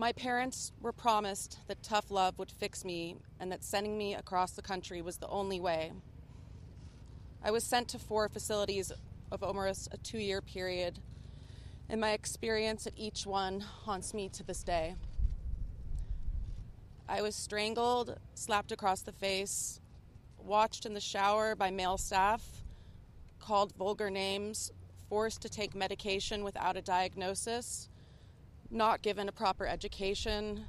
My parents were promised that tough love would fix me and that sending me across the country was the only way. I was sent to four facilities of almost a two year period, and my experience at each one haunts me to this day. I was strangled, slapped across the face, watched in the shower by male staff, called vulgar names, forced to take medication without a diagnosis, not given a proper education,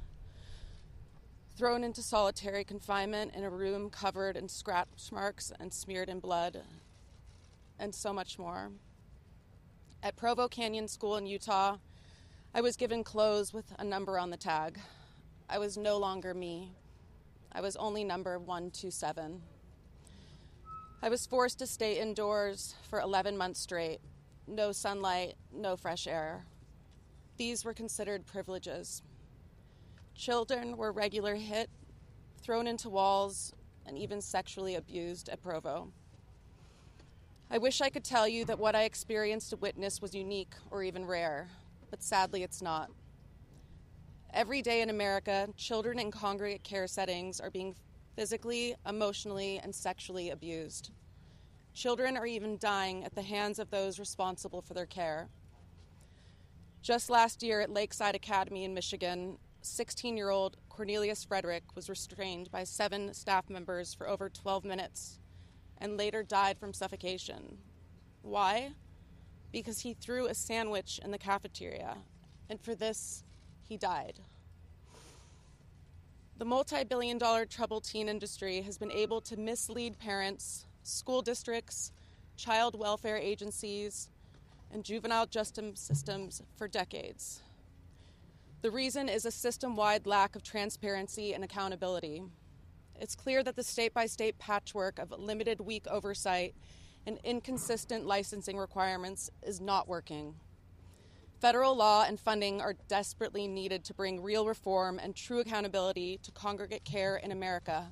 thrown into solitary confinement in a room covered in scratch marks and smeared in blood, and so much more. At Provo Canyon School in Utah, I was given clothes with a number on the tag. I was no longer me. I was only number 127. I was forced to stay indoors for 11 months straight. No sunlight, no fresh air. These were considered privileges. Children were regular hit, thrown into walls, and even sexually abused at Provo. I wish I could tell you that what I experienced to witness was unique or even rare, but sadly it's not. Every day in America, children in congregate care settings are being physically, emotionally, and sexually abused. Children are even dying at the hands of those responsible for their care. Just last year at Lakeside Academy in Michigan, 16 year old Cornelius Frederick was restrained by seven staff members for over 12 minutes and later died from suffocation. Why? Because he threw a sandwich in the cafeteria, and for this, he died. The multi billion dollar troubled teen industry has been able to mislead parents, school districts, child welfare agencies, and juvenile justice systems for decades. The reason is a system wide lack of transparency and accountability. It's clear that the state by state patchwork of limited, weak oversight and inconsistent licensing requirements is not working. Federal law and funding are desperately needed to bring real reform and true accountability to congregate care in America